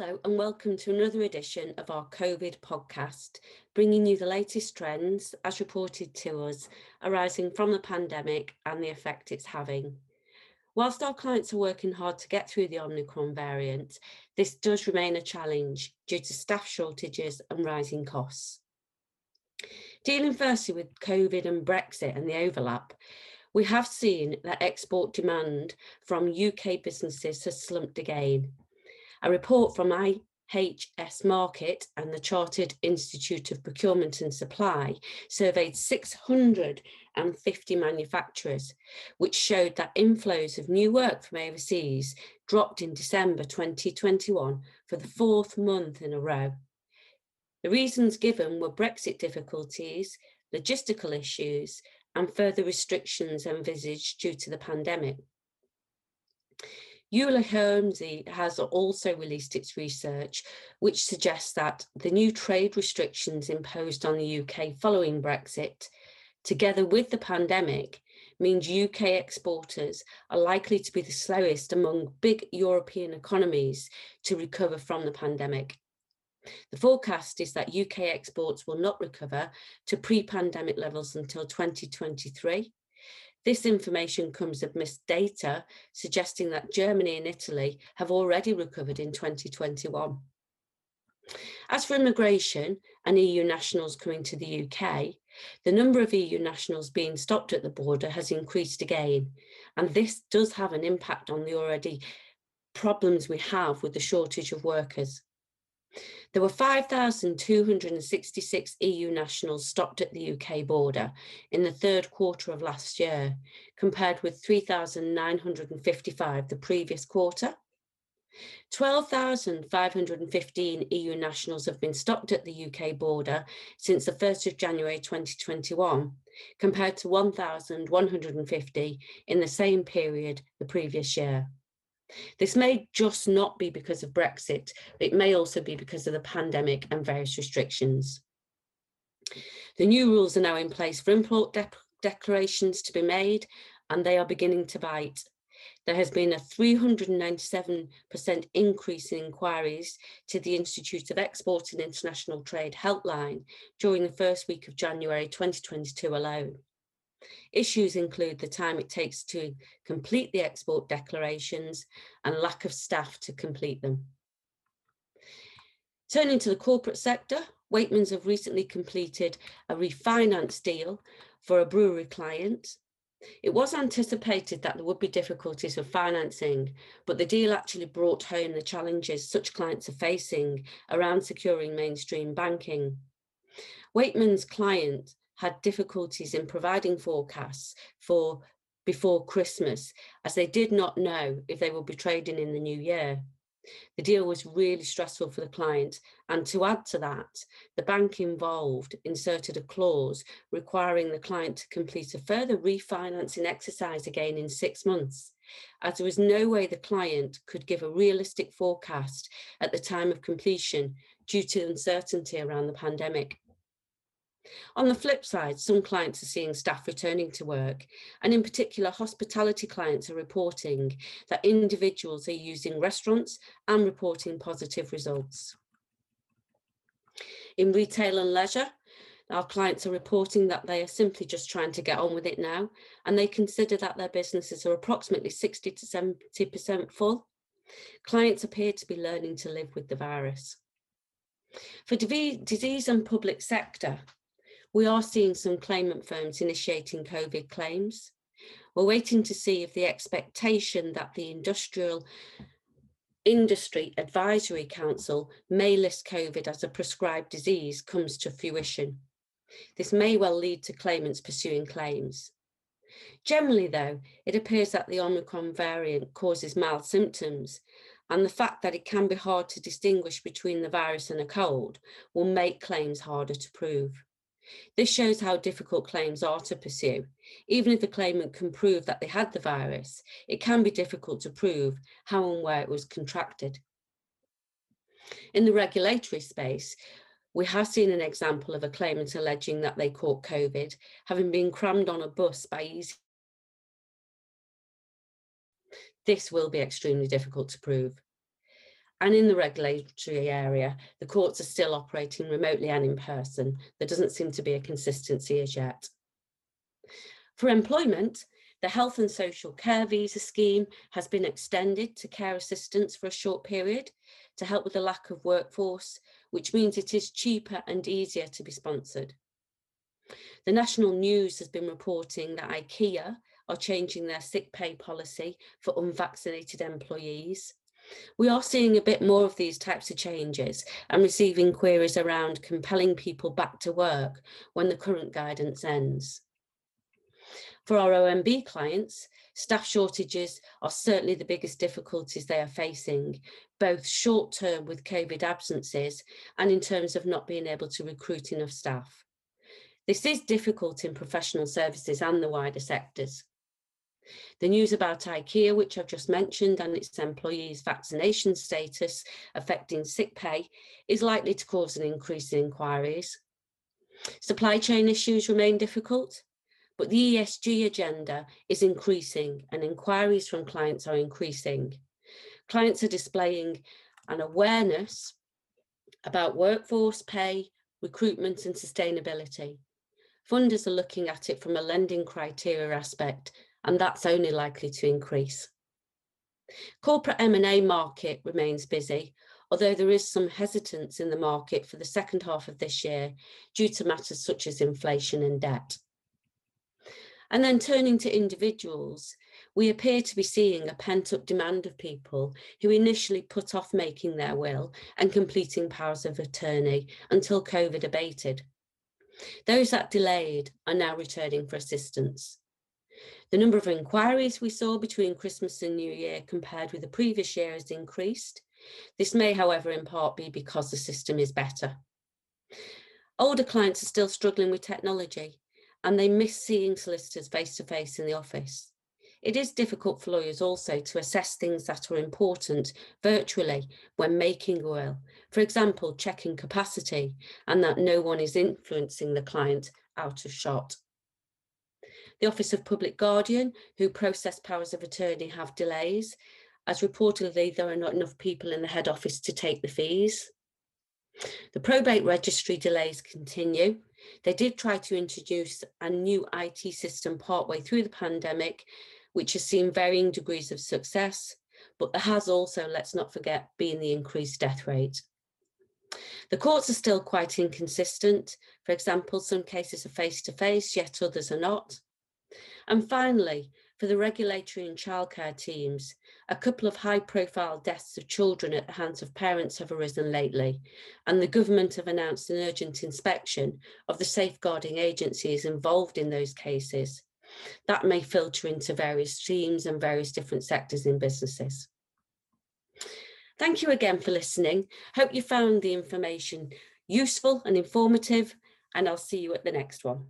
Hello, and welcome to another edition of our COVID podcast, bringing you the latest trends as reported to us arising from the pandemic and the effect it's having. Whilst our clients are working hard to get through the Omicron variant, this does remain a challenge due to staff shortages and rising costs. Dealing firstly with COVID and Brexit and the overlap, we have seen that export demand from UK businesses has slumped again a report from IHS Markit and the Chartered Institute of Procurement and Supply surveyed 650 manufacturers, which showed that inflows of new work from overseas dropped in December 2021 for the fourth month in a row. The reasons given were Brexit difficulties, logistical issues, and further restrictions envisaged due to the pandemic. Euler Hermes has also released its research, which suggests that the new trade restrictions imposed on the UK following Brexit, together with the pandemic, means UK exporters are likely to be the slowest among big European economies to recover from the pandemic. The forecast is that UK exports will not recover to pre-pandemic levels until 2023, this information comes amidst data suggesting that Germany and Italy have already recovered in 2021. As for immigration and EU nationals coming to the UK, the number of EU nationals being stopped at the border has increased again, and this does have an impact on the already problems we have with the shortage of workers. There were 5,266 EU nationals stopped at the UK border in the third quarter of last year, compared with 3,955 the previous quarter. 12,515 EU nationals have been stopped at the UK border since the 1st of January 2021, compared to 1,150 in the same period the previous year. This may just not be because of Brexit, it may also be because of the pandemic and various restrictions. The new rules are now in place for import de declarations to be made, and they are beginning to bite. There has been a 397% increase in inquiries to the Institute of Export and International Trade helpline during the first week of January 2022 alone. Issues include the time it takes to complete the export declarations and lack of staff to complete them. Turning to the corporate sector, Weightmans have recently completed a refinance deal for a brewery client. It was anticipated that there would be difficulties with financing, but the deal actually brought home the challenges such clients are facing around securing mainstream banking. Weightman's client had difficulties in providing forecasts for before Christmas, as they did not know if they would be trading in the new year. The deal was really stressful for the client, and to add to that, the bank involved inserted a clause requiring the client to complete a further refinancing exercise again in six months, as there was no way the client could give a realistic forecast at the time of completion due to uncertainty around the pandemic. On the flip side, some clients are seeing staff returning to work, and in particular, hospitality clients are reporting that individuals are using restaurants and reporting positive results. In retail and leisure, our clients are reporting that they are simply just trying to get on with it now, and they consider that their businesses are approximately 60 to 70% full. Clients appear to be learning to live with the virus. For disease and public sector, we are seeing some claimant firms initiating COVID claims. We're waiting to see if the expectation that the Industrial Injuries Advisory Council may list COVID as a prescribed disease comes to fruition. This may well lead to claimants pursuing claims. Generally, though, it appears that the Omicron variant causes mild symptoms, and the fact that it can be hard to distinguish between the virus and a cold will make claims harder to prove. This shows how difficult claims are to pursue. Even if the claimant can prove that they had the virus, it can be difficult to prove how and where it was contracted. In the regulatory space, we have seen an example of a claimant alleging that they caught COVID, having been crammed on a bus by easy. This will be extremely difficult to prove. And in the regulatory area, the courts are still operating remotely and in person. There doesn't seem to be a consistency as yet. For employment, the Health and Social Care Visa Scheme has been extended to care assistants for a short period to help with the lack of workforce, which means it is cheaper and easier to be sponsored. The national news has been reporting that IKEA are changing their sick pay policy for unvaccinated employees. We are seeing a bit more of these types of changes and receiving queries around compelling people back to work when the current guidance ends. For our OMB clients, staff shortages are certainly the biggest difficulties they are facing, both short term with COVID absences and in terms of not being able to recruit enough staff. This is difficult in professional services and the wider sectors. The news about IKEA, which I've just mentioned, and its employees' vaccination status affecting sick pay, is likely to cause an increase in inquiries. Supply chain issues remain difficult, but the ESG agenda is increasing and inquiries from clients are increasing. Clients are displaying an awareness about workforce pay, recruitment and sustainability. Funders are looking at it from a lending criteria aspect and that's only likely to increase. Corporate M&A market remains busy, although there is some hesitance in the market for the second half of this year due to matters such as inflation and debt. And then turning to individuals, we appear to be seeing a pent up demand of people who initially put off making their will and completing powers of attorney until COVID abated. Those that delayed are now returning for assistance. The number of inquiries we saw between Christmas and New Year compared with the previous year has increased. This may, however, in part be because the system is better. Older clients are still struggling with technology and they miss seeing solicitors face to face in the office. It is difficult for lawyers also to assess things that are important virtually when making a will. For example, checking capacity and that no one is influencing the client out of shot. The Office of Public Guardian, who process powers of attorney, have delays, as reportedly there are not enough people in the head office to take the fees. The probate registry delays continue. They did try to introduce a new IT system partway through the pandemic, which has seen varying degrees of success, but there has also, let's not forget, been the increased death rate. The courts are still quite inconsistent. For example, some cases are face to face, yet others are not. And finally, for the regulatory and childcare teams, a couple of high profile deaths of children at the hands of parents have arisen lately, and the government have announced an urgent inspection of the safeguarding agencies involved in those cases. That may filter into various teams and various different sectors in businesses. Thank you again for listening. Hope you found the information useful and informative, and I'll see you at the next one.